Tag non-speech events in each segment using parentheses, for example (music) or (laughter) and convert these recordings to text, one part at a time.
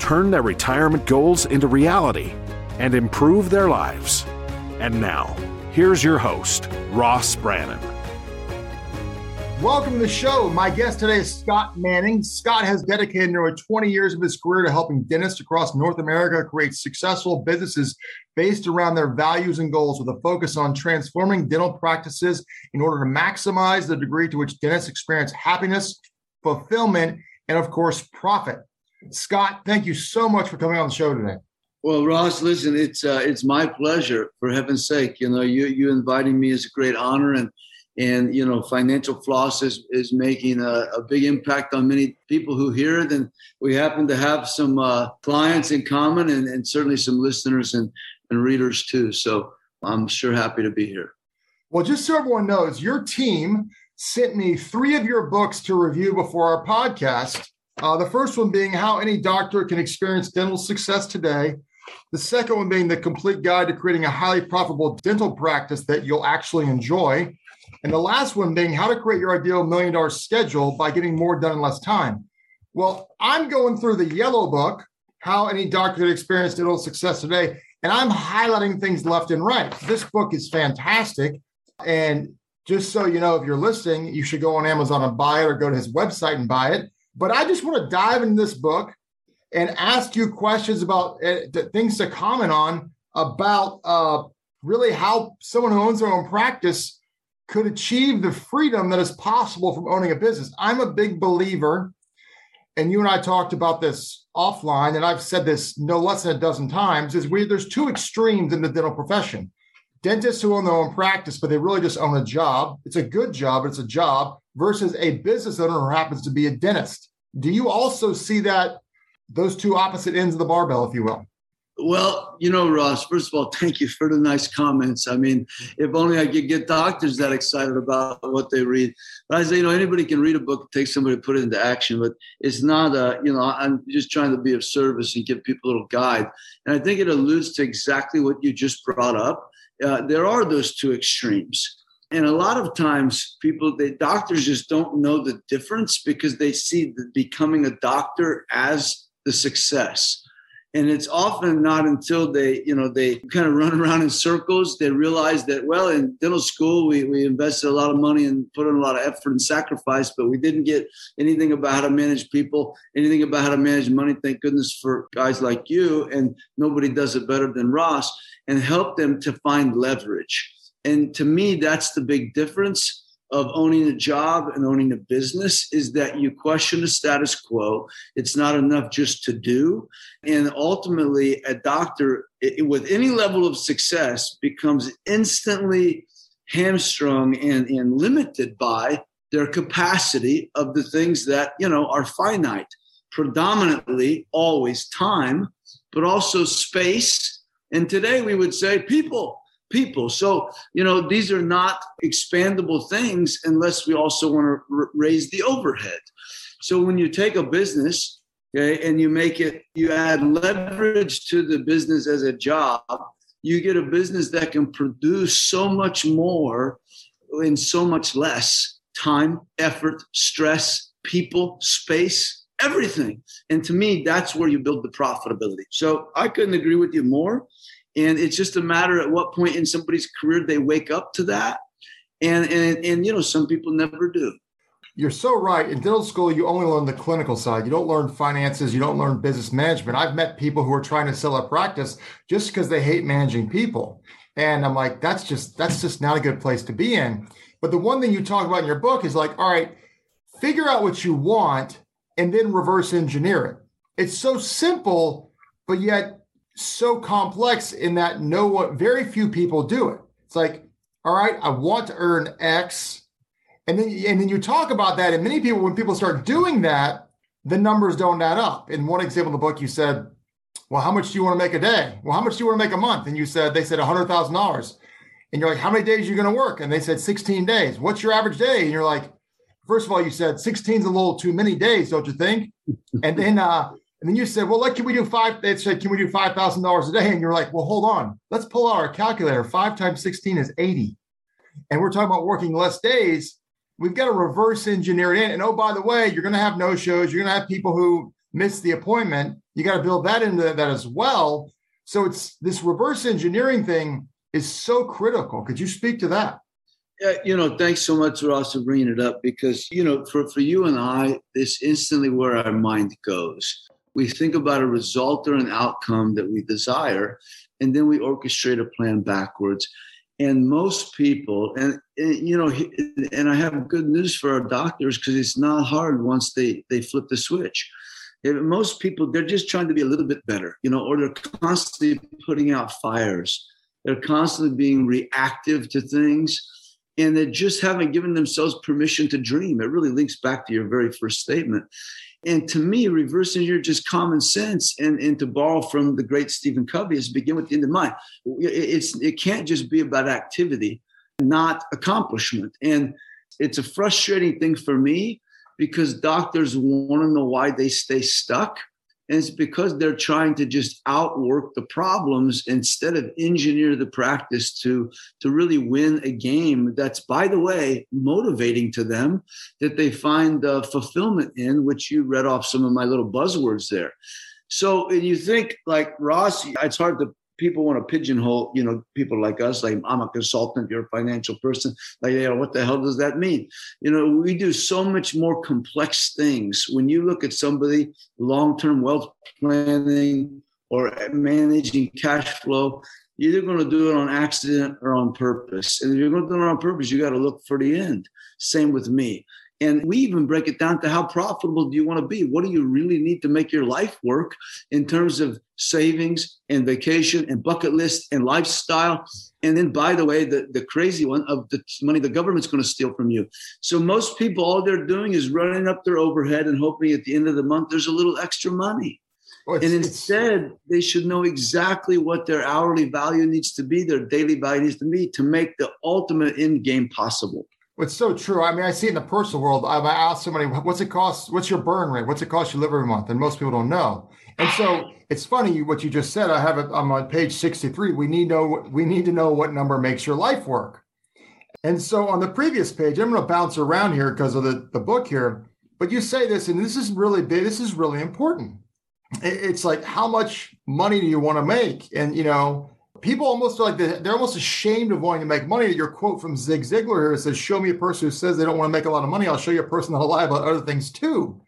turn their retirement goals into reality, and improve their lives. And now, here's your host, Ross Brannan. Welcome to the show. My guest today is Scott Manning. Scott has dedicated nearly 20 years of his career to helping dentists across North America create successful businesses based around their values and goals with a focus on transforming dental practices in order to maximize the degree to which dentists experience happiness, fulfillment, and of course, profit. Scott, thank you so much for coming on the show today. Well, Ross, listen, it's uh, it's my pleasure. For heaven's sake, you know, you you inviting me is a great honor, and and you know, financial floss is is making a, a big impact on many people who hear it, and we happen to have some uh, clients in common, and, and certainly some listeners and and readers too. So I'm sure happy to be here. Well, just so everyone knows, your team sent me three of your books to review before our podcast. Uh, the first one being How Any Doctor Can Experience Dental Success Today. The second one being The Complete Guide to Creating a Highly Profitable Dental Practice That You'll Actually Enjoy. And the last one being How to Create Your Ideal Million Dollar Schedule by Getting More Done in Less Time. Well, I'm going through the yellow book, How Any Doctor Can Experience Dental Success Today, and I'm highlighting things left and right. This book is fantastic. And just so you know, if you're listening, you should go on Amazon and buy it or go to his website and buy it. But I just want to dive into this book and ask you questions about uh, things to comment on about uh, really how someone who owns their own practice could achieve the freedom that is possible from owning a business. I'm a big believer, and you and I talked about this offline, and I've said this no less than a dozen times, is we there's two extremes in the dental profession dentists who own their own practice, but they really just own a job. It's a good job, it's a job versus a business owner who happens to be a dentist. Do you also see that those two opposite ends of the barbell, if you will? Well, you know, Ross, first of all, thank you for the nice comments. I mean, if only I could get doctors that excited about what they read. But I say, you know, anybody can read a book, take somebody to put it into action, but it's not a, you know, I'm just trying to be of service and give people a little guide. And I think it alludes to exactly what you just brought up uh, there are those two extremes. And a lot of times, people, the doctors just don't know the difference because they see the, becoming a doctor as the success. And it's often not until they, you know, they kind of run (laughs) around in circles, they realize that, well, in dental school, we, we invested a lot of money and put in a lot of effort and sacrifice, but we didn't get anything about how to manage people, anything about how to manage money. Thank goodness for guys like you. And nobody does it better than Ross and help them to find leverage. And to me, that's the big difference of owning a job and owning a business is that you question the status quo. It's not enough just to do. And ultimately, a doctor it, with any level of success becomes instantly hamstrung and, and limited by their capacity of the things that, you know, are finite, predominantly always time, but also space. And today we would say people people. So, you know, these are not expandable things unless we also want to r- raise the overhead. So when you take a business, okay, and you make it, you add leverage to the business as a job, you get a business that can produce so much more in so much less time, effort, stress, people, space, everything. And to me, that's where you build the profitability. So I couldn't agree with you more. And it's just a matter at what point in somebody's career they wake up to that. And, and, and you know, some people never do. You're so right. In dental school, you only learn the clinical side. You don't learn finances. You don't learn business management. I've met people who are trying to sell a practice just because they hate managing people. And I'm like, that's just that's just not a good place to be in. But the one thing you talk about in your book is like, all right, figure out what you want and then reverse engineer it. It's so simple, but yet so complex in that no what very few people do it. It's like, all right, I want to earn X. And then and then you talk about that. And many people, when people start doing that, the numbers don't add up. In one example in the book, you said well, how much do you want to make a day? Well, how much do you want to make a month? And you said, they said $100,000. And you're like, how many days are you going to work? And they said 16 days. What's your average day? And you're like, first of all, you said 16 is a little too many days, don't you think? and then, uh, and then you said, well, like, can we do five? They said, can we do $5,000 a day? And you're like, well, hold on. Let's pull out our calculator. Five times 16 is 80. And we're talking about working less days. We've got to reverse engineer it in. And oh, by the way, you're going to have no shows. You're going to have people who miss the appointment. You got to build that into that as well. So it's this reverse engineering thing is so critical. Could you speak to that? Yeah, you know, thanks so much, Ross, for bringing it up because, you know, for, for you and I, it's instantly where our mind goes. We think about a result or an outcome that we desire, and then we orchestrate a plan backwards. And most people, and, and you know, and I have good news for our doctors because it's not hard once they they flip the switch. Most people they're just trying to be a little bit better you know or they're constantly putting out fires. They're constantly being reactive to things and they just haven't given themselves permission to dream it really links back to your very first statement. And to me reverse engineer just common sense and, and to borrow from the great stephen covey is begin with the end in mind. It's it can't just be about activity not accomplishment. And it's a frustrating thing for me because doctors want to know why they stay stuck. And it's because they're trying to just outwork the problems instead of engineer the practice to, to really win a game that's, by the way, motivating to them, that they find uh, fulfillment in, which you read off some of my little buzzwords there. So, and you think like Ross, it's hard to people want to pigeonhole, you know, people like us, like I'm a consultant, you're a financial person. Like, know, what the hell does that mean? You know, we do so much more complex things. When you look at somebody long-term wealth planning or managing cash flow, you're either going to do it on accident or on purpose. And if you're going to do it on purpose, you got to look for the end. Same with me. And we even break it down to how profitable do you want to be? What do you really need to make your life work in terms of savings and vacation and bucket list and lifestyle? And then, by the way, the, the crazy one of the money the government's going to steal from you. So, most people, all they're doing is running up their overhead and hoping at the end of the month there's a little extra money. Oh, and instead, they should know exactly what their hourly value needs to be, their daily value needs to be to make the ultimate end game possible. It's so true. I mean, I see it in the personal world. I ask somebody, "What's it cost? What's your burn rate? What's it cost you live every month?" And most people don't know. And so (sighs) it's funny what you just said. I have it. I'm on page 63. We need know. We need to know what number makes your life work. And so on the previous page, I'm going to bounce around here because of the the book here. But you say this, and this is really big. This is really important. It's like how much money do you want to make? And you know, people almost feel like they're almost ashamed of wanting to make money. Your quote from Zig Ziglar here says, "Show me a person who says they don't want to make a lot of money. I'll show you a person that'll lie about other things too."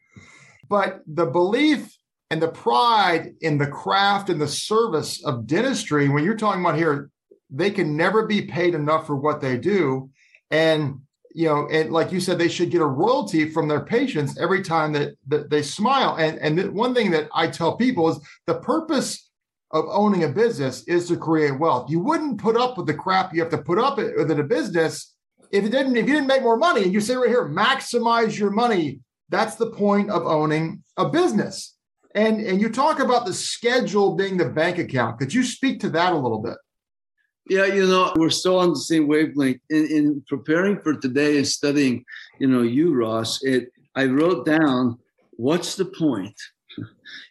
But the belief and the pride in the craft and the service of dentistry, when you're talking about here, they can never be paid enough for what they do, and you know, and like you said, they should get a royalty from their patients every time that, that they smile. And and one thing that I tell people is the purpose of owning a business is to create wealth. You wouldn't put up with the crap you have to put up with in a business if it didn't if you didn't make more money. And you say right here, maximize your money. That's the point of owning a business. And and you talk about the schedule being the bank account. Could you speak to that a little bit? Yeah, you know, we're still on the same wavelength. In, in preparing for today and studying, you know, you, Ross, it I wrote down what's the point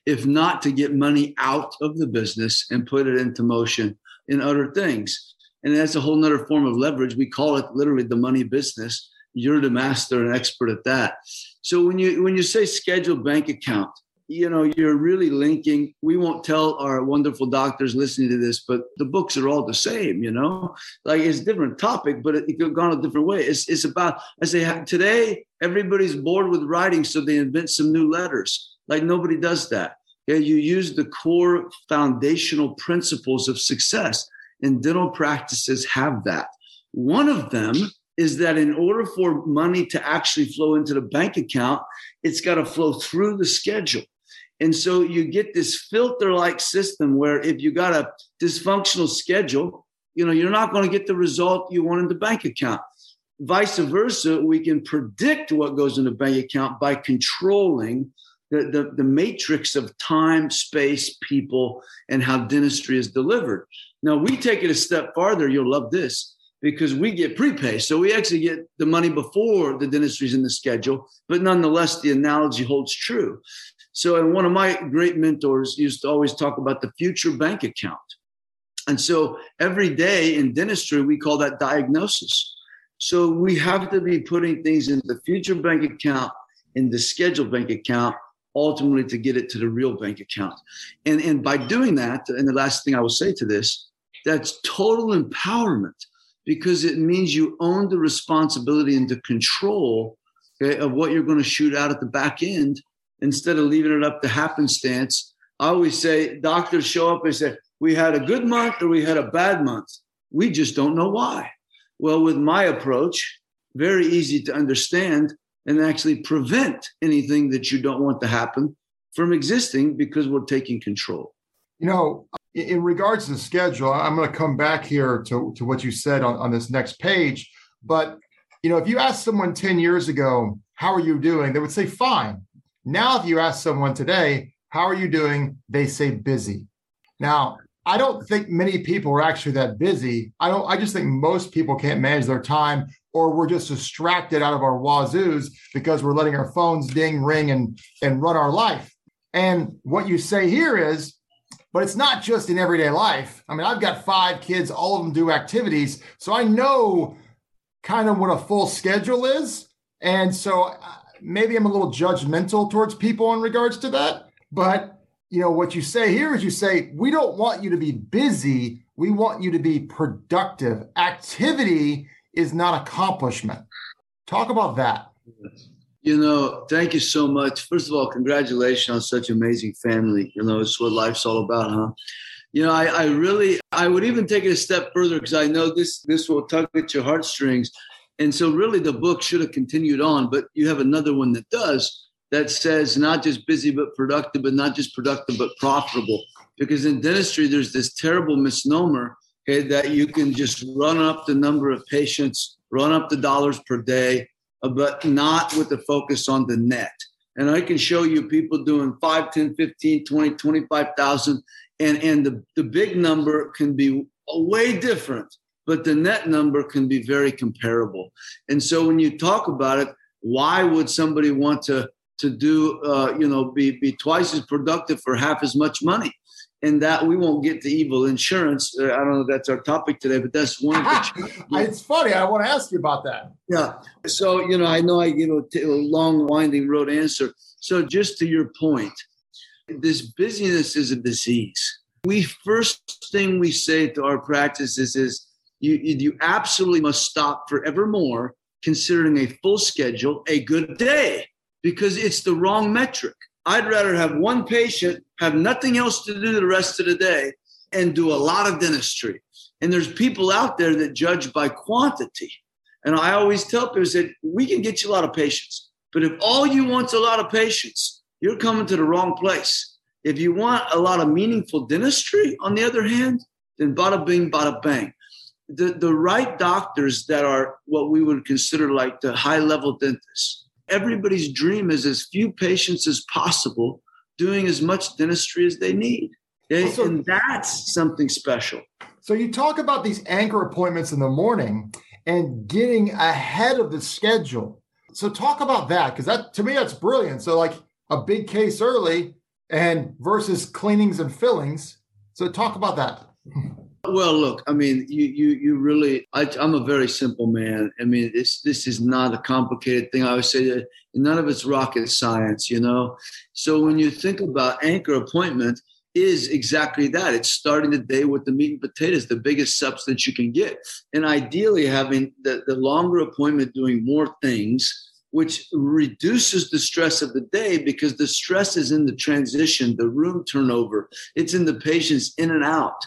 if not to get money out of the business and put it into motion in other things. And that's a whole nother form of leverage. We call it literally the money business. You're the master and expert at that. So when you when you say scheduled bank account, you know you're really linking we won't tell our wonderful doctors listening to this but the books are all the same you know like it's a different topic but it, could go on a different way it's, it's about i say today everybody's bored with writing so they invent some new letters like nobody does that. Yeah, you use the core foundational principles of success, and dental practices have that. One of them is that in order for money to actually flow into the bank account, it's got to flow through the schedule. And so you get this filter like system where if you got a dysfunctional schedule, you know, you're not going to get the result you want in the bank account. Vice versa, we can predict what goes in the bank account by controlling the, the, the matrix of time, space, people, and how dentistry is delivered. Now we take it a step farther. You'll love this because we get prepay. So we actually get the money before the dentistry's in the schedule, but nonetheless, the analogy holds true. So, and one of my great mentors used to always talk about the future bank account. And so every day in dentistry, we call that diagnosis. So we have to be putting things in the future bank account, in the scheduled bank account, ultimately to get it to the real bank account. And, and by doing that, and the last thing I will say to this, that's total empowerment because it means you own the responsibility and the control okay, of what you're going to shoot out at the back end instead of leaving it up to happenstance. I always say doctors show up and say, we had a good month or we had a bad month. We just don't know why. Well, with my approach, very easy to understand and actually prevent anything that you don't want to happen from existing because we're taking control. You know, in regards to the schedule, I'm going to come back here to, to what you said on, on this next page. But, you know, if you asked someone 10 years ago, how are you doing? They would say, fine. Now, if you ask someone today, how are you doing? They say busy. Now, I don't think many people are actually that busy. I don't, I just think most people can't manage their time or we're just distracted out of our wazoos because we're letting our phones ding, ring, and, and run our life. And what you say here is, but it's not just in everyday life. I mean, I've got five kids, all of them do activities. So I know kind of what a full schedule is. And so uh, maybe I'm a little judgmental towards people in regards to that. But, you know, what you say here is you say, we don't want you to be busy. We want you to be productive. Activity is not accomplishment. Talk about that. You know, thank you so much. First of all, congratulations on such amazing family. You know, it's what life's all about, huh? You know, I, I really, I would even take it a step further because I know this this will tug at your heartstrings. And so, really, the book should have continued on, but you have another one that does that says not just busy but productive, but not just productive but profitable. Because in dentistry, there's this terrible misnomer okay, that you can just run up the number of patients, run up the dollars per day, uh, but not with the focus on the net. And I can show you people doing 5, 10, 15, 20, 25,000. And, and the, the big number can be way different, but the net number can be very comparable. And so when you talk about it, why would somebody want to, to do, uh, you know, be, be twice as productive for half as much money? and that we won't get to evil insurance. Uh, I don't know if that's our topic today, but that's one of the. (laughs) it's funny. I want to ask you about that. Yeah. So, you know, I know I give a, a long, winding road answer. So, just to your point, this busyness is a disease. We first thing we say to our practices is you, you absolutely must stop forevermore considering a full schedule a good day because it's the wrong metric. I'd rather have one patient, have nothing else to do the rest of the day, and do a lot of dentistry. And there's people out there that judge by quantity. And I always tell people that we can get you a lot of patients, but if all you want is a lot of patients, you're coming to the wrong place. If you want a lot of meaningful dentistry, on the other hand, then bada bing, bada bang. The, the right doctors that are what we would consider like the high level dentists, everybody's dream is as few patients as possible doing as much dentistry as they need. And, so, and that's something special. So you talk about these anchor appointments in the morning and getting ahead of the schedule. So talk about that because that to me that's brilliant. So like a big case early and versus cleanings and fillings. So talk about that. (laughs) Well, look, I mean, you you you really. I, am a very simple man. I mean, this this is not a complicated thing. I would say that none of it's rocket science, you know. So when you think about anchor appointment, is exactly that. It's starting the day with the meat and potatoes, the biggest substance you can get, and ideally having the, the longer appointment, doing more things which reduces the stress of the day because the stress is in the transition, the room turnover, it's in the patients in and out.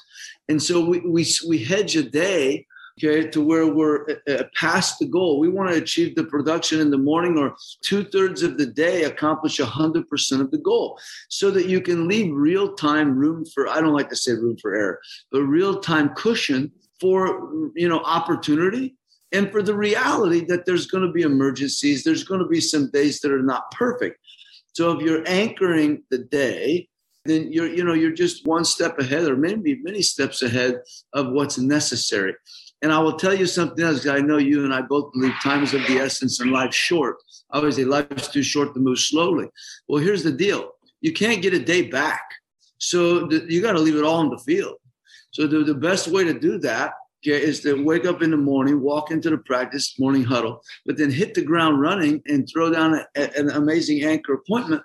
And so we, we, we hedge a day okay, to where we're uh, uh, past the goal. We want to achieve the production in the morning or two thirds of the day, accomplish 100% of the goal so that you can leave real time room for, I don't like to say room for error, but real time cushion for, you know, opportunity and for the reality that there's going to be emergencies. There's going to be some days that are not perfect. So if you're anchoring the day, then you're you know you're just one step ahead or maybe many steps ahead of what's necessary. And I will tell you something else. I know you and I both believe time is of the essence and life's short. I always say life's too short to move slowly. Well, here's the deal: you can't get a day back, so you got to leave it all on the field. So the, the best way to do that okay, is to wake up in the morning, walk into the practice morning huddle, but then hit the ground running and throw down a, an amazing anchor appointment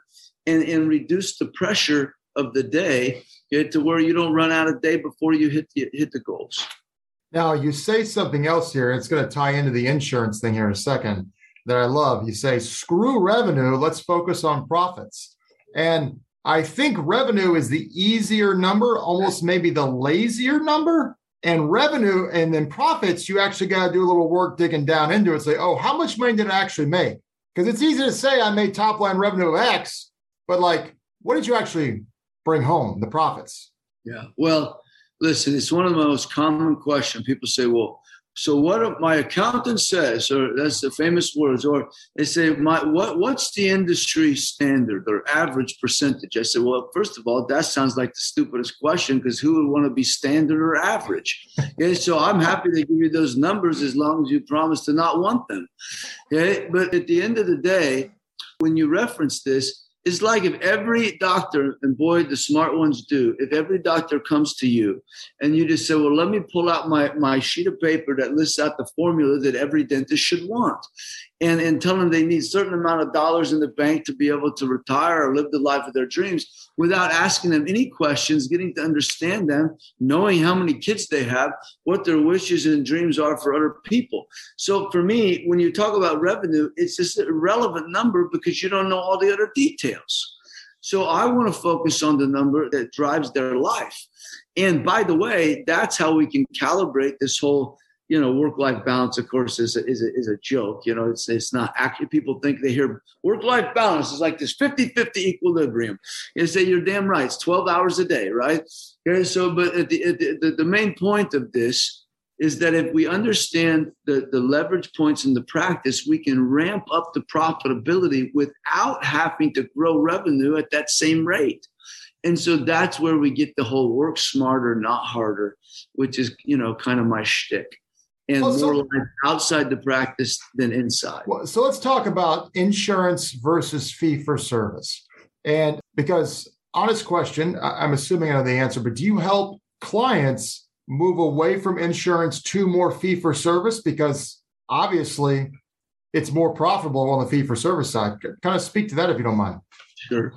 and, and reduce the pressure of the day okay, to where you don't run out of day before you hit the, hit the goals. Now, you say something else here. It's going to tie into the insurance thing here in a second that I love. You say, screw revenue, let's focus on profits. And I think revenue is the easier number, almost maybe the lazier number. And revenue and then profits, you actually got to do a little work digging down into it. Say, oh, how much money did I actually make? Because it's easy to say I made top line revenue of X, but like, what did you actually bring home, the profits? Yeah. Well, listen, it's one of the most common questions. People say, well, so what my accountant says, or that's the famous words, or they say, my what what's the industry standard or average percentage? I said, well, first of all, that sounds like the stupidest question because who would want to be standard or average? (laughs) Okay, so I'm happy to give you those numbers as long as you promise to not want them. Okay, but at the end of the day, when you reference this, it's like if every doctor, and boy, the smart ones do, if every doctor comes to you and you just say, Well, let me pull out my, my sheet of paper that lists out the formula that every dentist should want and, and tell them they need a certain amount of dollars in the bank to be able to retire or live the life of their dreams without asking them any questions, getting to understand them, knowing how many kids they have, what their wishes and dreams are for other people. So for me, when you talk about revenue, it's just an irrelevant number because you don't know all the other details. So I want to focus on the number that drives their life. And by the way, that's how we can calibrate this whole you know, work-life balance, of course, is a, is a, is a joke. You know, it's, it's not actually, people think they hear work-life balance is like this 50-50 equilibrium. You say you're damn right. It's 12 hours a day, right? Okay, so, but at the, at the, the main point of this is that if we understand the, the leverage points in the practice, we can ramp up the profitability without having to grow revenue at that same rate. And so that's where we get the whole work smarter, not harder, which is, you know, kind of my shtick and well, so, more life outside the practice than inside. Well, so let's talk about insurance versus fee for service. And because, honest question, I'm assuming I know the answer, but do you help clients move away from insurance to more fee for service? Because obviously it's more profitable on the fee for service side. Kind of speak to that if you don't mind. Sure.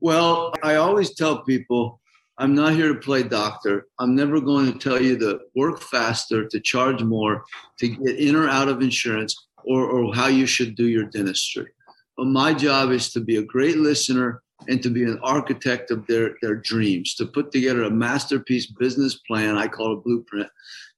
Well, I always tell people I'm not here to play doctor. I'm never going to tell you to work faster, to charge more, to get in or out of insurance, or, or how you should do your dentistry. But my job is to be a great listener and to be an architect of their, their dreams, to put together a masterpiece business plan, I call it blueprint,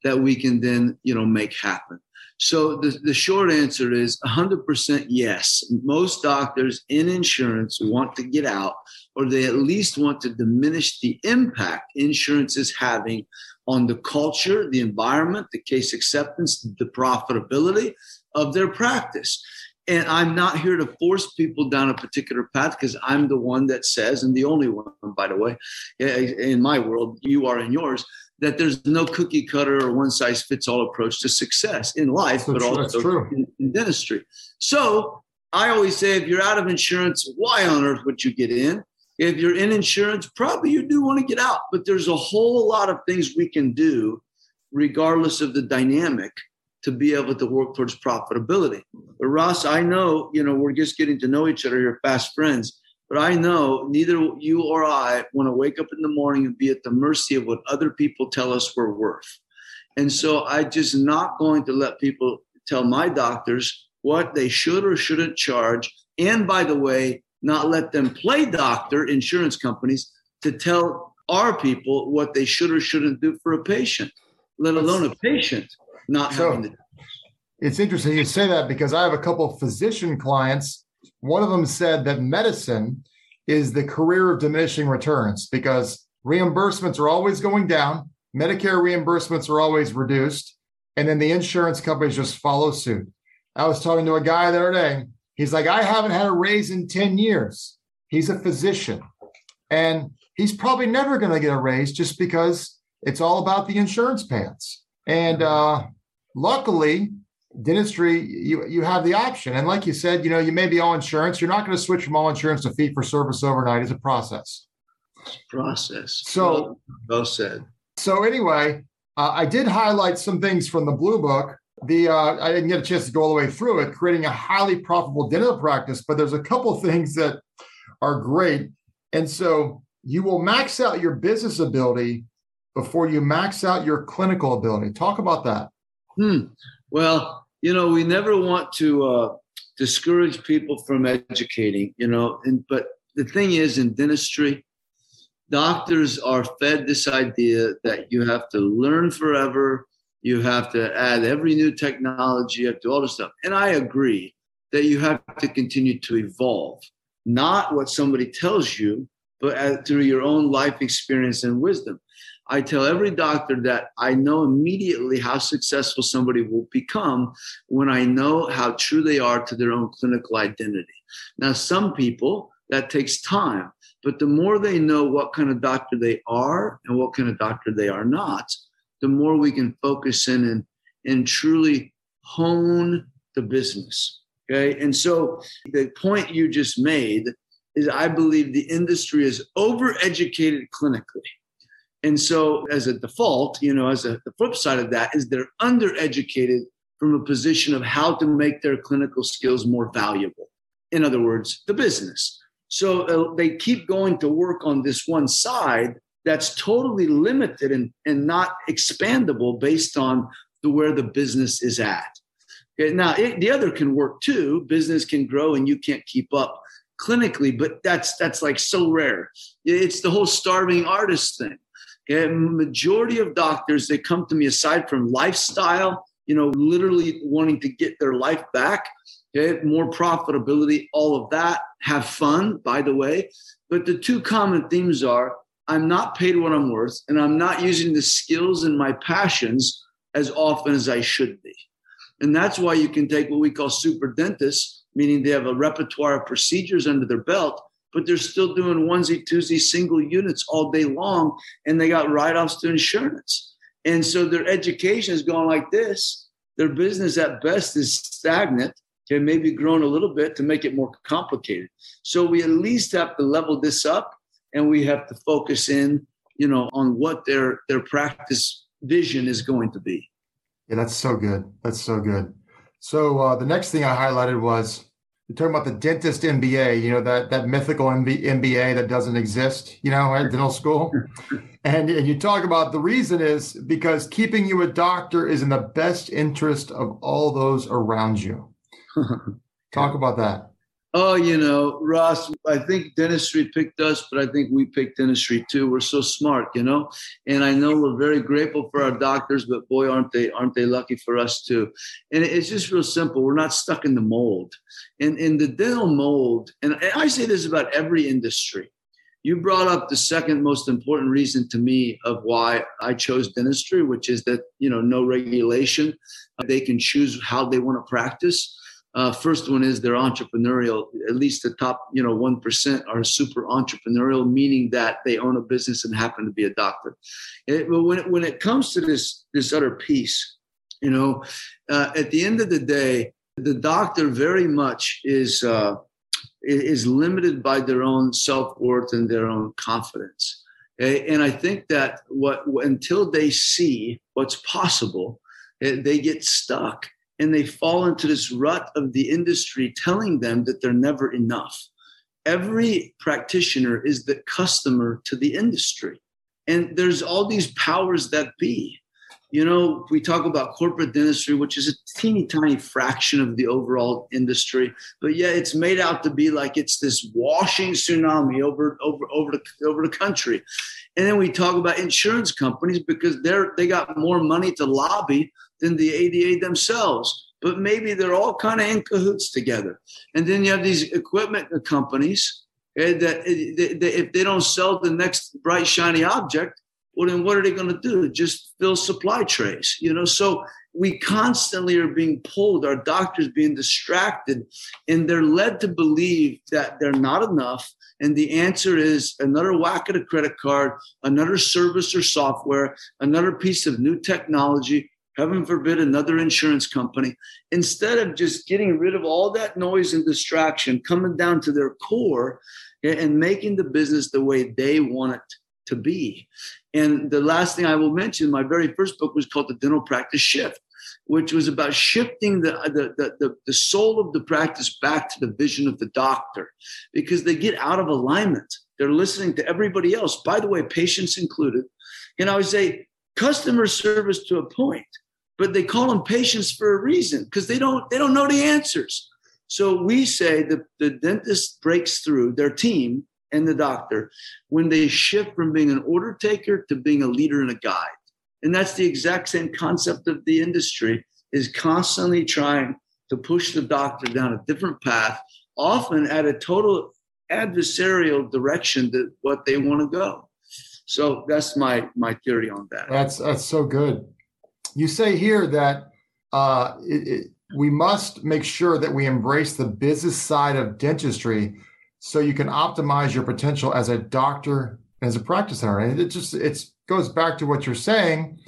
that we can then, you know, make happen. So the, the short answer is 100% yes. Most doctors in insurance want to get out, or they at least want to diminish the impact insurance is having on the culture, the environment, the case acceptance, the profitability of their practice. And I'm not here to force people down a particular path because I'm the one that says, and the only one, by the way, in my world, you are in yours, that there's no cookie cutter or one size fits all approach to success in life, that's but also in, in, dentistry. So I always say, if you're out of insurance, why on earth would you get in? If you're in insurance, probably you do want to get out, but there's a whole lot of things we can do, regardless of the dynamic, to be able to work towards profitability. But Ross, I know, you know, we're just getting to know each other here, fast friends. But I know neither you or I want to wake up in the morning and be at the mercy of what other people tell us we're worth. And so I just not going to let people tell my doctors what they should or shouldn't charge. And by the way, not let them play doctor, insurance companies, to tell our people what they should or shouldn't do for a patient, let alone a patient not so, having to. It's interesting you say that because I have a couple of physician clients one of them said that medicine is the career of diminishing returns because reimbursements are always going down, Medicare reimbursements are always reduced, and then the insurance companies just follow suit. I was talking to a guy the other day. He's like, I haven't had a raise in 10 years. he's a physician, and he's probably never going to get a raise just because it's all about the insurance pants. And uh, luckily, dentistry, you you have the option. And like you said, you know, you may be all insurance. You're not going to switch from all insurance to fee for service overnight. It's a process. Process. So well, well said. So anyway, uh, I did highlight some things from the blue book. The uh, I didn't get a chance to go all the way through it, creating a highly profitable dental practice. But there's a couple (laughs) things that are great, and so you will max out your business ability before you max out your clinical ability. Talk about that. Hmm. Well, you know, we never want to uh, discourage people from educating. You know, and but the thing is, in dentistry, doctors are fed this idea that you have to learn forever, you have to add every new technology, you have to do all this stuff. And I agree that you have to continue to evolve, not what somebody tells you, but through your own life experience and wisdom. I tell every doctor that I know immediately how successful somebody will become when I know how true they are to their own clinical identity. Now, some people, that takes time. But the more they know what kind of doctor they are and what kind of doctor they are not, the more we can focus in and, and truly hone the business. Okay. And so the point you just made is I believe the industry is overeducated clinically. And so, as a default, you know, as a, the flip side of that is they're undereducated from a position of how to make their clinical skills more valuable. In other words, the business. So uh, they keep going to work on this one side that's totally limited and, and not expandable based on the, where the business is at. Okay, now, it, the other can work too. Business can grow and you can't keep up clinically, but that's that's like so rare. It's the whole starving artist thing. Okay, majority of doctors they come to me aside from lifestyle, you know, literally wanting to get their life back okay, more profitability, all of that. Have fun, by the way. But the two common themes are I'm not paid what I'm worth, and I'm not using the skills and my passions as often as I should be. And that's why you can take what we call super dentists, meaning they have a repertoire of procedures under their belt, but they're still doing onesie, twosie, single units all day long, and they got write offs to insurance. And so their education is going like this. Their business at best is stagnant can maybe grown a little bit to make it more complicated. So we at least have to level this up and we have to focus in, you know, on what their their practice vision is going to be. Yeah, that's so good. That's so good. So uh, the next thing I highlighted was you're talking about the dentist MBA, you know, that that mythical MBA that doesn't exist, you know, at dental school. (laughs) and, and you talk about the reason is because keeping you a doctor is in the best interest of all those around you. (laughs) Talk about that. Oh, you know, Ross, I think dentistry picked us, but I think we picked dentistry too. We're so smart, you know, and I know we're very grateful for our doctors, but boy, aren't they aren't they lucky for us too? And it's just real simple. We're not stuck in the mold, and in the dental mold, and I say this about every industry. You brought up the second most important reason to me of why I chose dentistry, which is that you know no regulation, they can choose how they want to practice uh, first one is they're entrepreneurial. At least the top, you know, one percent are super entrepreneurial, meaning that they own a business and happen to be a doctor. It, but when it, when it comes to this this other piece, you know, uh, at the end of the day, the doctor very much is uh, is limited by their own self worth and their own confidence. And I think that what until they see what's possible, eh, they get stuck and they fall into this rut of the industry telling them that they're never enough. Every practitioner is the customer to the industry. And there's all these powers that be. You know, we talk about corporate dentistry, which is a teeny tiny fraction of the overall industry, but yeah, it's made out to be like it's this washing tsunami over over over the over the country. And then we talk about insurance companies because they're they got more money to lobby than the ADA themselves. But maybe they're all kind of in cahoots together. And then you have these equipment companies eh, that eh, if they don't sell the next bright shiny object, well, then what are they going to do? Just fill supply trays, you know? So we constantly are being pulled, our doctors being distracted, and they're led to believe that they're not enough And the answer is another whack at a credit card, another service or software, another piece of new technology, heaven forbid, another insurance company. Instead of just getting rid of all that noise and distraction, coming down to their core and making the business the way they want it to be. And the last thing I will mention, my very first book was called The Dental Practice Shift which was about shifting the, the, the, the, soul of the practice back to the vision of the doctor because they get out of alignment. They're listening to everybody else, by the way, patients included. And I would say customer service to a point, but they call them patients for a reason because they don't, they don't know the answers. So we say that the dentist breaks through their team and the doctor when they shift from being an order taker to being a leader and a guide. And that's the exact same concept of the industry is constantly trying to push the doctor down a different path, often at a total adversarial direction to what they want to go. So that's my my theory on that. That's that's so good. You say here that uh, it, it, we must make sure that we embrace the business side of dentistry so you can optimize your potential as a doctor as a practice owner. And it just it's goes back to what you're saying.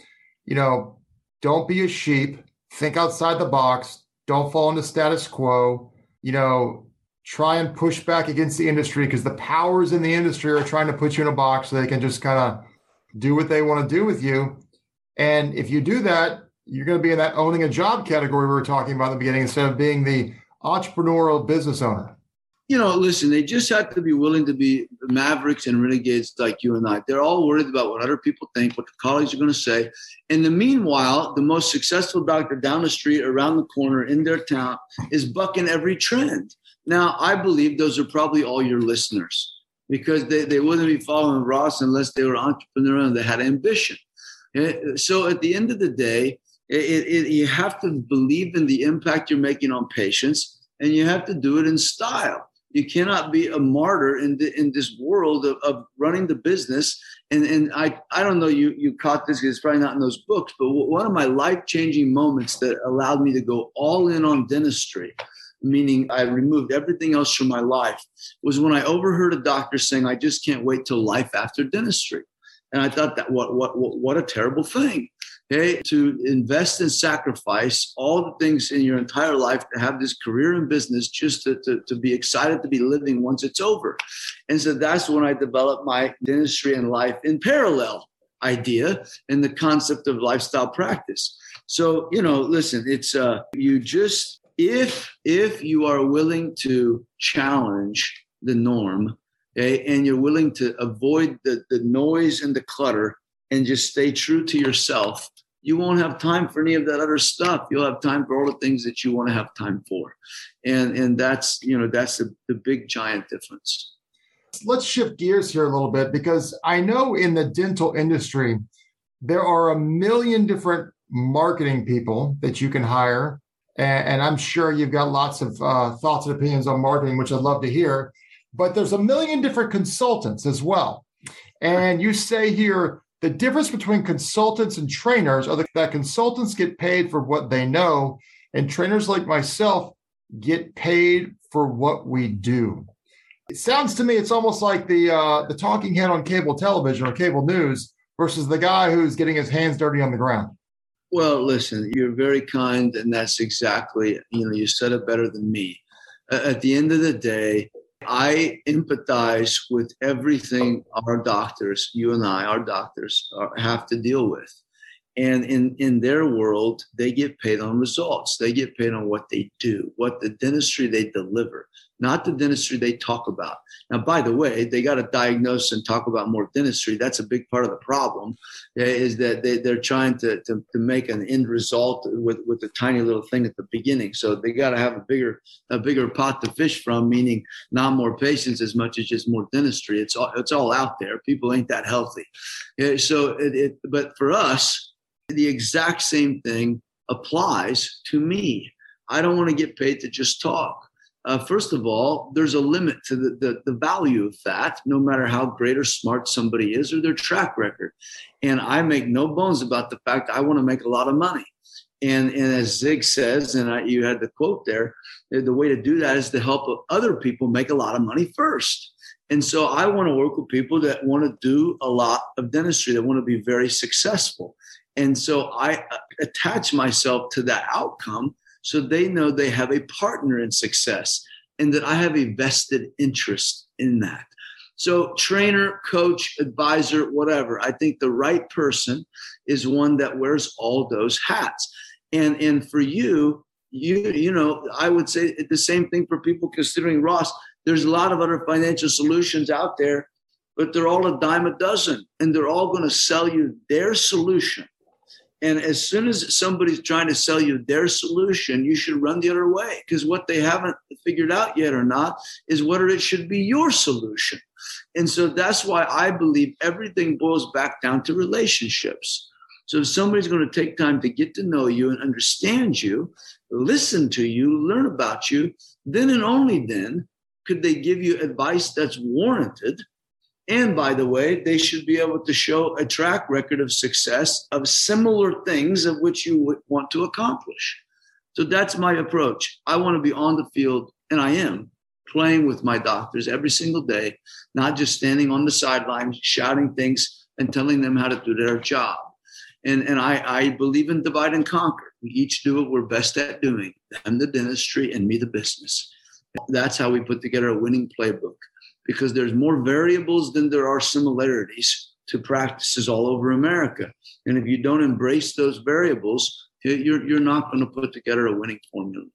You know, don't be a sheep. Think outside the box. Don't fall into status quo. You know, try and push back against the industry because the powers in the industry are trying to put you in a box so they can just kind of do what they want to do with you. And if you do that, you're going to be in that owning a job category we were talking about in the beginning instead of being the entrepreneurial business owner you know, listen, they just have to be willing to be mavericks and renegades like you and I. They're all worried about what other people think, what the colleagues are going to say. In the meanwhile, the most successful doctor down the street, around the corner in their town, is bucking every trend. Now, I believe those are probably all your listeners because they, they wouldn't be following Ross unless they were entrepreneurial and they had ambition. Eh, so at the end of the day, it, it, you have to believe in the impact you're making on patients and you have to do it in style you cannot be a martyr in the, in this world of, of running the business. And and I I don't know you you caught this because it's probably not in those books, but one of my life changing moments that allowed me to go all in on dentistry, meaning I removed everything else from my life, was when I overheard a doctor saying, "I just can't wait till life after dentistry." And I thought that what what what, what a terrible thing okay, to invest and sacrifice all the things in your entire life to have this career in business just to, to, to be excited to be living once it's over. And so that's when I developed my dentistry and life in parallel idea and the concept of lifestyle practice. So, you know, listen, it's uh you just if if you are willing to challenge the norm okay, and you're willing to avoid the, the noise and the clutter and just stay true to yourself, you won't have time for any of that other stuff. You'll have time for all the things that you want to have time for. And and that's, you know, that's the, the big giant difference. Let's shift gears here a little bit because I know in the dental industry, there are a million different marketing people that you can hire. And, and I'm sure you've got lots of uh, thoughts and opinions on marketing, which I'd love to hear. But there's a million different consultants as well. And you say here, the difference between consultants and trainers are that consultants get paid for what they know, and trainers like myself get paid for what we do. It sounds to me it's almost like the uh, the talking head on cable television or cable news versus the guy who's getting his hands dirty on the ground. Well, listen, you're very kind, and that's exactly you know you said it better than me. At the end of the day, I empathize with everything our doctors, you and I, our doctors, are, have to deal with. And in, in their world, they get paid on results. They get paid on what they do, what the dentistry they deliver, not the dentistry they talk about. Now, by the way, they got to diagnose and talk about more dentistry. That's a big part of the problem, eh, is that they, they're trying to, to, to make an end result with, with a tiny little thing at the beginning. So they got to have a bigger a bigger pot to fish from, meaning not more patients as much as just more dentistry. It's all, it's all out there. People ain't that healthy. So, it, it, but for us, the exact same thing applies to me. I don't want to get paid to just talk. Uh, first of all, there's a limit to the, the, the, value of that, no matter how great or smart somebody is or their track record. And I make no bones about the fact I want to make a lot of money. And, and as Zig says, and I, you had the quote there, the way to do that is to help other people make a lot of money first. And so I want to work with people that want to do a lot of dentistry, that want to be very successful. And so I uh, attach myself to that outcome so they know they have a partner in success and that I have a vested interest in that. So, trainer, coach, advisor, whatever, I think the right person is one that wears all those hats. And, and for you, you, you know, I would say the same thing for people considering Ross. There's a lot of other financial solutions out there, but they're all a dime a dozen, and they're all going to sell you their solution and as soon as somebody's trying to sell you their solution, you should run the other way because what they haven't figured out yet or not is whether it should be your solution. And so that's why I believe everything boils back down to relationships. So if somebody's going to take time to get to know you and understand you, listen to you, learn about you, then and only then could they give you advice that's warranted and by the way, they should be able to show a track record of success of similar things of which you want to accomplish. So that's my approach. I want to be on the field, and I am playing with my doctors every single day, not just standing on the sidelines shouting things and telling them how to do their job. And, and I, I believe in divide and conquer. We each do what we're best at doing them the dentistry and me the business. That's how we put together a winning playbook because there's more variables than there are similarities to practices all over America. And if you don't embrace those variables, you're, you're not going to put together a winning formula.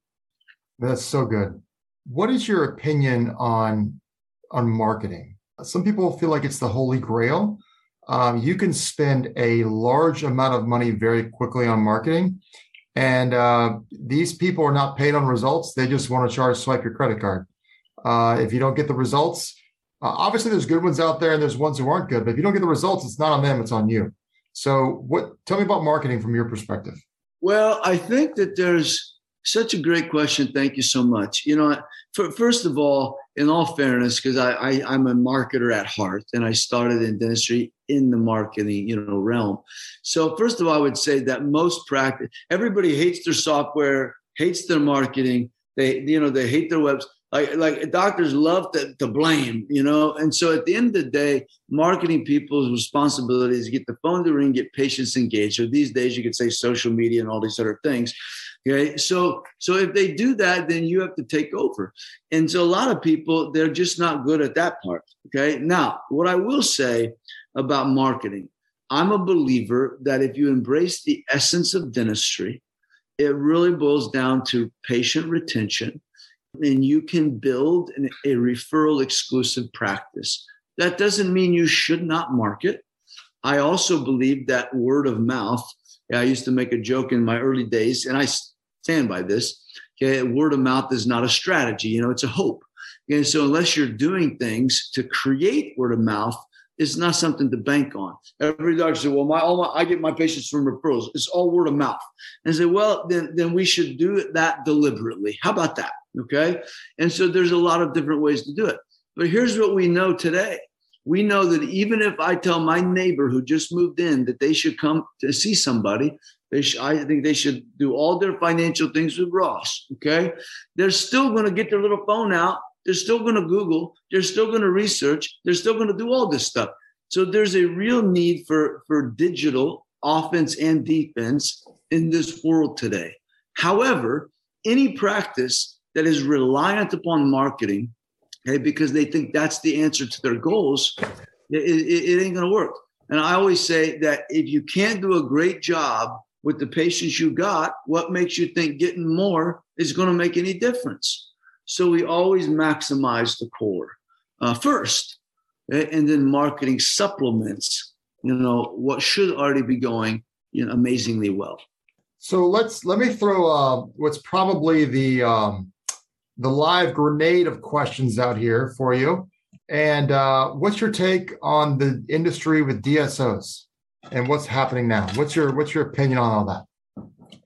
That's so good. What is your opinion on on marketing? Some people feel like it's the holy grail. Um, you can spend a large amount of money very quickly on marketing, and uh, these people are not paid on results. They just want to charge swipe your credit card. Uh, if you don't get the results, uh, obviously there's good ones out there and there's ones who aren't good. But if you don't get the results, it's not on them; it's on you. So, what? Tell me about marketing from your perspective. Well, I think that there's such a great question. Thank you so much. You know, for, first of all, in all fairness, because I, I am a marketer at heart, and I started in dentistry in the marketing you know realm. So first of all, I would say that most practice everybody hates their software, hates their marketing. They you know they hate their webs like like doctors love to, to blame you know? And so at the end of the day marketing people's responsibility is get the phone to ring get patients engaged. So these days you could say social media and all these other things okay? So so if they do that then you have to take over. And so a lot of people they're just not good at that part okay? Now what i will say about marketing i'm a believer that if you embrace the essence of dentistry it really boils down to patient retention and you can build an, a referral exclusive practice. That doesn't mean you should not market. I also believe that word of mouth. I used to make a joke in my early days, and I stand by this. Okay, word of mouth is not a strategy. You know, it's a hope. And so, unless you're doing things to create word of mouth, it's not something to bank on. Every doctor says, "Well, my, all my I get my patients from referrals. It's all word of mouth." And I say, "Well, then then we should do that deliberately. How about that?" Okay. And so there's a lot of different ways to do it. But here's what we know today. We know that even if I tell my neighbor who just moved in that they should come to see somebody, they sh- I think they should do all their financial things with Ross. Okay. They're still going to get their little phone out. They're still going to Google. They're still going to research. They're still going to do all this stuff. So there's a real need for, for digital offense and defense in this world today. However, any practice that is reliant upon marketing, okay, because they think that's the answer to their goals, it, it, it ain't going to work. And I always say that if you can't do a great job with the patients you got, what makes you think getting more is going to make any difference? So we always maximize the core uh, first, okay? and then marketing supplements. You know what should already be going you know, amazingly well. So let's let me throw uh, what's probably the um, the live grenade of questions out here for you. And uh, what's your take on the industry with DSOs and what's happening now? What's your what's your opinion on all that?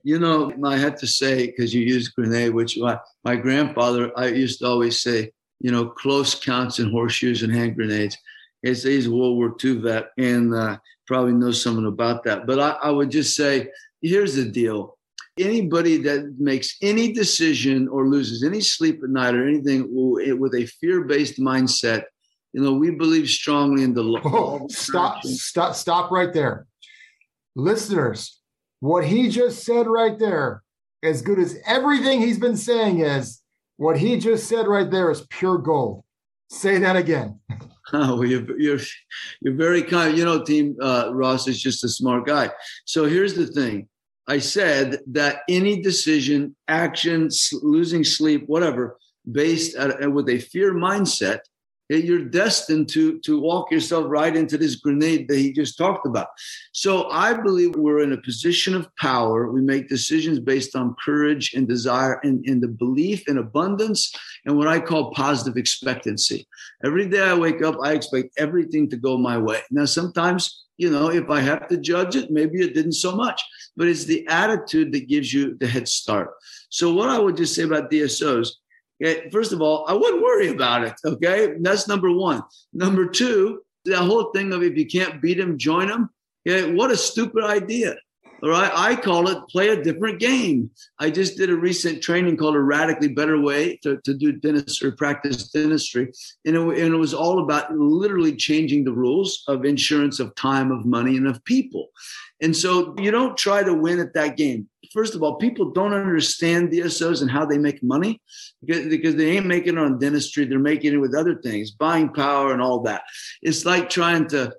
You know, I had to say because you used grenade, which my, my grandfather I used to always say, you know, close counts and horseshoes and hand grenades. He's, he's a World War II vet and uh, probably knows something about that. But I, I would just say, here's the deal Anybody that makes any decision or loses any sleep at night or anything with a fear based mindset You know, we believe strongly in the law. Oh, stop, stop, stop right there. Listeners, what he just said right there, as good as everything he's been saying is, what he just said right there is pure gold. Say that again. (laughs) Oh, well, you're, you're, you're very kind. You know, Team uh, Ross is just a smart guy. So here's the thing I said that any decision, action, losing sleep, whatever, based at, with a fear mindset you're destined to to walk yourself right into this grenade that he just talked about. So i believe we're in a position of power. We make decisions based on courage and desire and, and the belief in abundance and what i call positive expectancy. Every day i wake up i expect everything to go my way. Now sometimes you know if i have to judge it maybe it didn't so much but it's the attitude that gives you the head start so what i would just say about dsos Okay, first of all, I wouldn't worry about it. Okay, that's number one. Number two, that whole thing of if you can't beat them, join them. Okay, what a stupid idea. All right, I call it play a different game. I just did a recent training called a radically better way to, to do dentistry, practice dentistry. And it, and it was all about literally changing the rules of insurance, of time, of money, and of people. And so you don't try to win at that game. First of all, people don't understand DSOs and how they make money because, because they ain't making it on dentistry. They're making it with other things, buying power and all that. It's like trying to,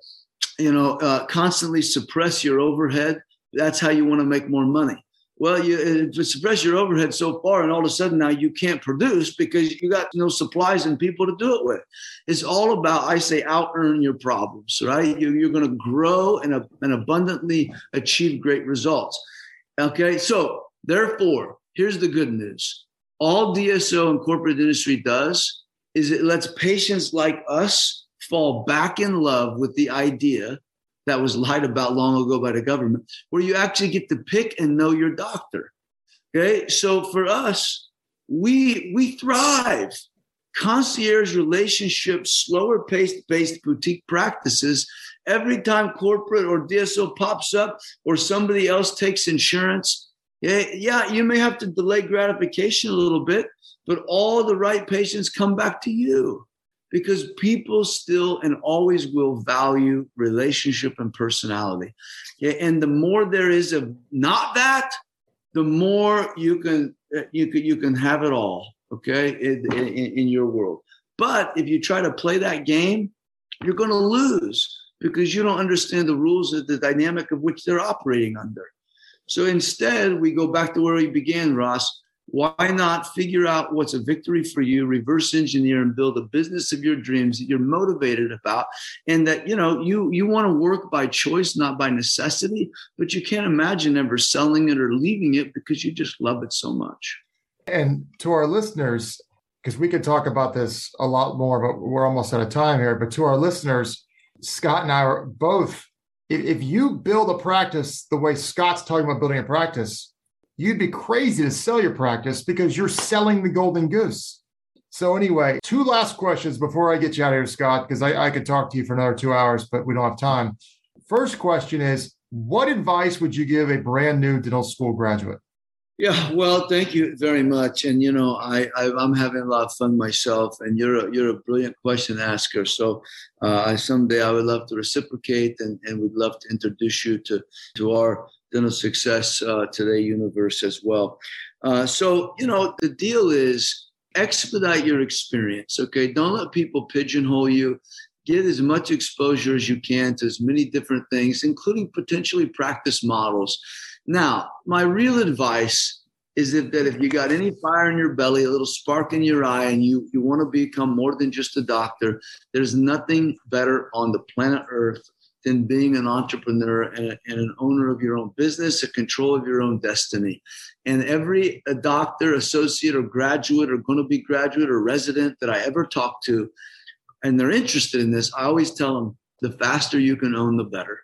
you know, uh, constantly suppress your overhead. That's how you want to make more money. Well, you suppress your overhead so far, and all of a sudden now you can't produce because you got no supplies and people to do it with. It's all about, I say, out earn your problems, right? You, you're going to grow and abundantly achieve great results. Okay, so therefore, here's the good news all DSO and corporate industry does is it lets patients like us fall back in love with the idea that was lied about long ago by the government, where you actually get to pick and know your doctor. Okay, so for us, we we thrive. Concierge relationships, slower paced based boutique practices. Every time corporate or DSO pops up or somebody else takes insurance, yeah, yeah, you may have to delay gratification a little bit, but all the right patients come back to you because people still and always will value relationship and personality. And the more there is of not that, the more you can uh, you can you can have it all. Okay, in, in, in your world. But if you try to play that game, you're going to lose because you don't understand the rules of the dynamic of which they're operating under. So instead, we go back to where we began, Ross why not figure out what's a victory for you reverse engineer and build a business of your dreams that you're motivated about and that you know you you want to work by choice not by necessity but you can't imagine ever selling it or leaving it because you just love it so much. And to our listeners because we could talk about this a lot more but we're almost out of time here but to our listeners scott and i are both if, if you build a practice the way scott's talking about building a practice you'd be crazy to sell your practice because you're selling the golden goose. So, anyway, two last questions before I get you out of here, Scott, because I, I could talk to you for another two hours, but we don't have time. First question is What advice would you give a brand new dental school graduate? Yeah, well, thank you very much. And you know, I, I am having a lot of fun myself, and you're a, you're a brilliant question asker. So uh, someday I would love to reciprocate, and and we'd love to introduce you to to our dental success uh, today universe as well. Uh, so, you know, the deal is expedite your experience. Okay. Don't let people pigeonhole you. Get as much exposure as you can to as many different things, including potentially practice models. Now, my real advice is that, that if you got any fire in your belly, a little spark in your eye, and you, you want to become more than just a doctor, there's nothing better on the planet Earth than being an entrepreneur and, and, an owner of your own business, a control of your own destiny. And every doctor, associate, or graduate, or going to be graduate or resident that I ever talk to, and they're interested in this, I always tell them the faster you can own, the better.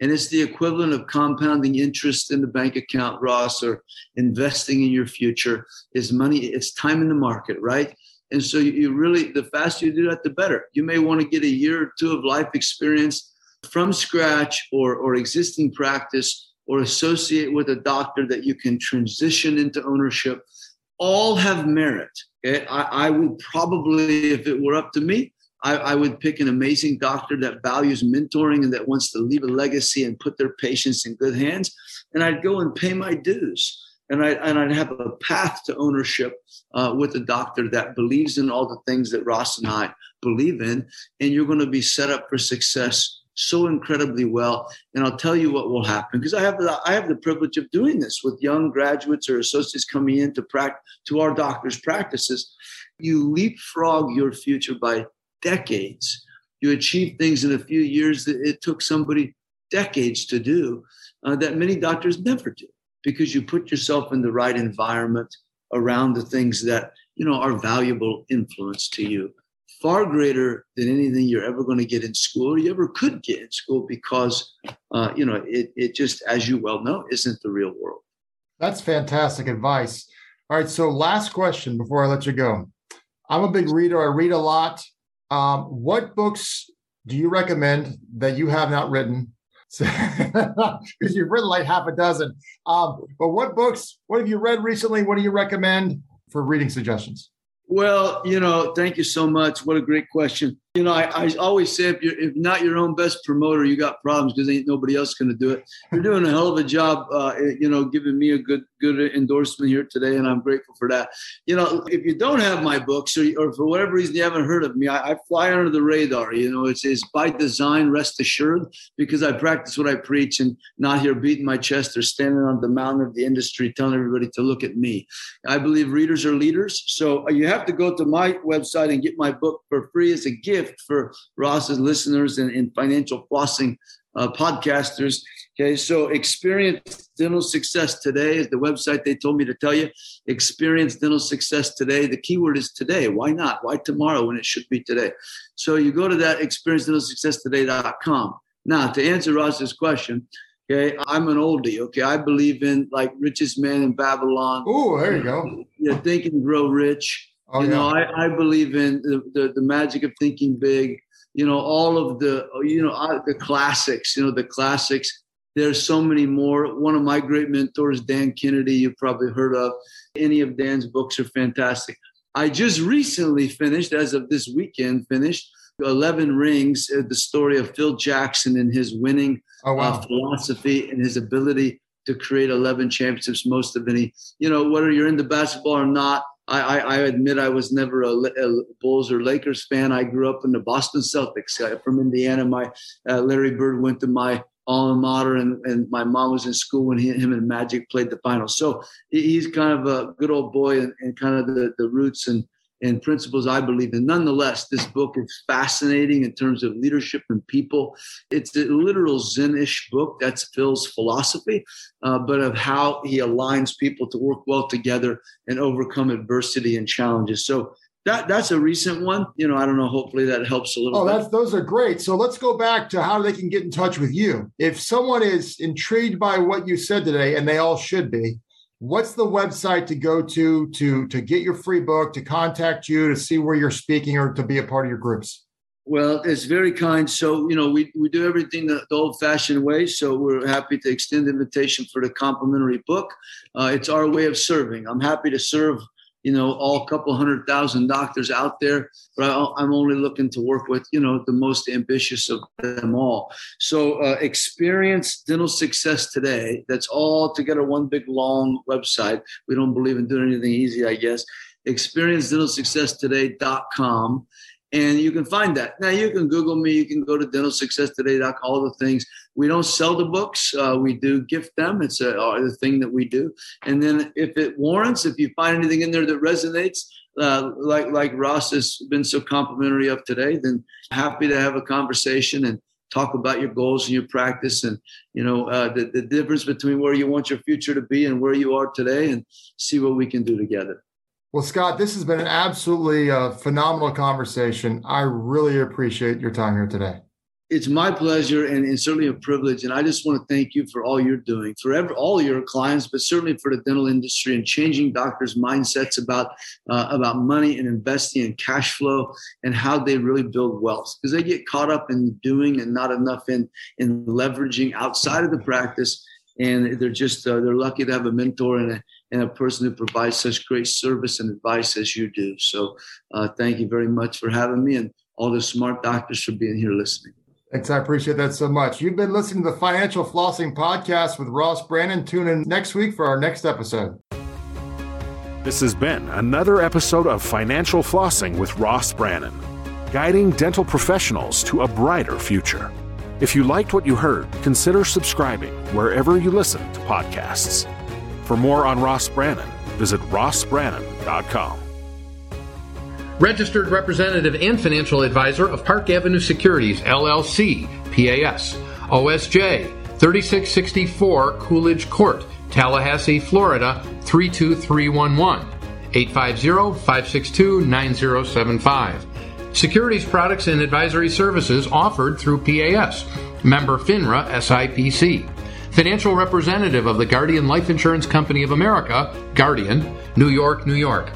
And it's the equivalent of compounding interest in the bank account, Ross, or investing in your future is money, it's time in the market, right? And so you really, the faster you do that, the better. You may want to get a year or two of life experience from scratch or, or existing practice or associate with a doctor that you can transition into ownership all have merit. Okay? I, I would probably, if it were up to me, I, I, would pick an amazing doctor that values mentoring and that wants to leave a legacy and put their patients in good hands. And I'd go and pay my dues. And, I, and I'd have a path to ownership uh, with a doctor that believes in all the things that Ross and I believe in. And you're going to be set up for success so incredibly well. And I'll tell you what will happen because I have the I have the privilege of doing this with young graduates or associates coming in to practice to our doctors' practices. You leapfrog your future by decades. You achieve things in a few years that it took somebody decades to do uh, that many doctors never do because you put yourself in the right environment around the things that you know are valuable influence to you far greater than anything you're ever going to get in school or you ever could get in school because uh, you know it, it just as you well know isn't the real world. That's fantastic advice. All right so last question before i let you go. I'm a big reader i read a lot. Um, what books do you recommend that you have not written? (laughs) Because you've written like half a dozen. Um, but what books what have you read recently? What do you recommend for reading suggestions well, you know, thank you so much. What a great question. You know, I, I always say if you're if not your own best promoter, you got problems because ain't nobody else going to do it. You're doing a hell of a job, uh, you know, giving me a good good endorsement here today, and I'm grateful for that. You know, if you don't have my books or, or for whatever reason you haven't heard of me, I, I fly under the radar. You know, it's, it's by design, rest assured, because I practice what I preach and not here beating my chest or standing on the mountain of the industry telling everybody to look at me. I believe readers are leaders, so you have to go to my website and get my book for free as a gift gift for Ross's listeners and, and financial flossing uh, podcasters. Okay, so experience dental success today is the website they told me to tell you. Experience dental success today. The keyword is today. Why not? Why tomorrow when it should be today? So you go to that experiencedentalsuccesstoday.com. Now, to answer Ross's question, okay, I'm an oldie. Okay, I believe in like richest man in Babylon. Oh, there you go. Yeah, think and grow rich. Oh, you yeah. know, I, I believe in the, the, the, magic of thinking big. You know, all of the, you know, the classics, you know, the classics. There's so many more. One of my great mentors, Dan Kennedy, you've probably heard of. Any of Dan's books are fantastic. I just recently finished, as of this weekend, finished 11 Rings, uh, the story of Phil Jackson and his winning oh, wow. uh, philosophy and his ability to create 11 championships, most of any. You know, whether you're into basketball or not, I, I, admit I was never a, a, Bulls or Lakers fan. I grew up in the Boston Celtics uh, from Indiana. My uh, Larry Bird went to my alma mater, and, and my mom was in school when he, him and Magic played the finals. So he's kind of a good old boy and, and kind of the, the roots and and principles I believe in. Nonetheless, this book is fascinating in terms of leadership and people. It's a literal Zen-ish book. That's Phil's philosophy, uh, but of how he aligns people to work well together and overcome adversity and challenges. So that that's a recent one. You know, I don't know. Hopefully that helps a little. Oh, bit. that's those are great. So let's go back to how they can get in touch with you. If someone is intrigued by what you said today, and they all should be, what's the website to go to to to get your free book to contact you to see where you're speaking or to be a part of your groups? Well it's very kind. So you know we, we do everything the, the old fashioned way. So we're happy to extend the invitation for the complimentary book. Uh, it's our way of serving. I'm happy to serve you know, all couple hundred thousand doctors out there, but I, am only looking to work with, you know, the most ambitious of them all. So, uh, experience dental success today. That's all together one big long website. We don't believe in doing anything easy, I guess. Experience dental success today.com and you can find that. Now you can Google me. You can go to dentalsuccesstoday.com. All the things. We don't sell the books. Uh, we do gift them. It's a, uh, the thing that we do. And then if it warrants, if you find anything in there that resonates, uh, like like Ross has been so complimentary of today, then happy to have a conversation and talk about your goals and your practice and you know uh, the, the difference between where you want your future to be and where you are today and see what we can do together well, Scott, this has been an absolutely uh, phenomenal conversation. I really appreciate your time here today. It's my pleasure and, and, certainly a privilege. And I just want to thank you for all you're doing, for all your clients, but certainly for the dental industry and changing doctors' mindsets about uh, about money and investing and cash flow and how they really build wealth. Because they get caught up in doing and not enough in in leveraging outside of the practice and they're just uh, they're lucky to have a mentor and a, and a person who provides such great service and advice as you do so uh, thank you very much for having me and all the smart doctors for being here listening. Thanks. I appreciate that so much. You've been listening to the Financial Flossing Podcast with Ross Brannan. Tune in next week for our next episode. This has been another episode of Financial Flossing with Ross Brannan, guiding dental professionals to a brighter future. If you liked what you heard, consider subscribing wherever you listen to podcasts. For more on Ross Brannan, visit rossbrannan.com. Registered representative and financial advisor of Park Avenue Securities, LLC, PAS, OSJ, 3664 Coolidge Court, Tallahassee, Florida 32311, 850 562 9075. Securities products and advisory services offered through PAS. Member FINRA SIPC. Financial representative of the Guardian Life Insurance Company of America, Guardian, New York, New York.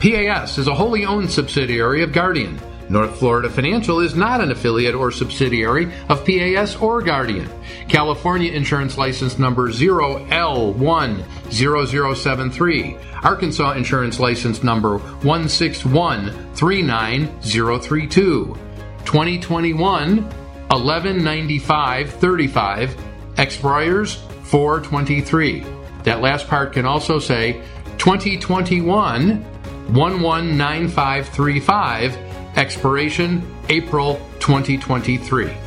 PAS is a wholly owned subsidiary of Guardian. North Florida Financial is not an affiliate or subsidiary of PAS or Guardian. California Insurance License Number 0L10073. Arkansas Insurance License Number 161-39032. 2021 119535 expires 423. That last part can also say 2021 119535 expiration April 2023.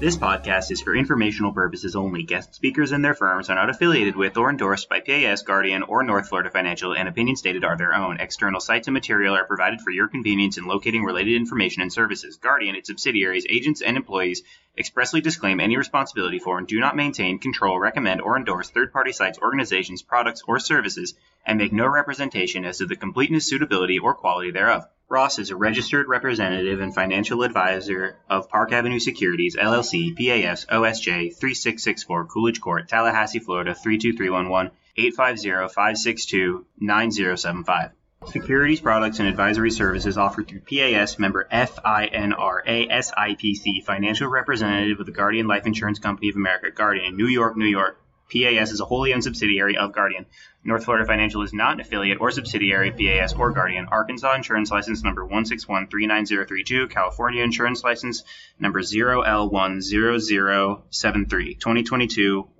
This podcast is for informational purposes only. Guest speakers and their firms are not affiliated with or endorsed by PAS, Guardian, or North Florida Financial, and opinions stated are their own. External sites and material are provided for your convenience in locating related information and services. Guardian, its subsidiaries, agents, and employees expressly disclaim any responsibility for and do not maintain, control, recommend, or endorse third party sites, organizations, products, or services, and make no representation as to the completeness, suitability, or quality thereof. Ross is a registered representative and financial advisor of Park Avenue Securities, LLC, PAS, OSJ, 3664 Coolidge Court, Tallahassee, Florida, 32311, 850-562-9075. Securities products and advisory services offered through PAS member FINRA SIPC, financial representative of the Guardian Life Insurance Company of America, Guardian, New York, New York. PAS is a wholly owned subsidiary of Guardian. North Florida Financial is not an affiliate or subsidiary of PAS or Guardian. Arkansas Insurance License number 161-39032. California Insurance License number 0L10073.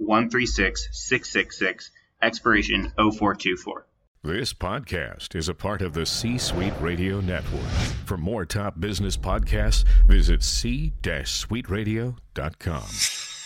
2022-136666. Expiration 0424. This podcast is a part of the C Suite Radio Network. For more top business podcasts, visit c-suiteradio.com.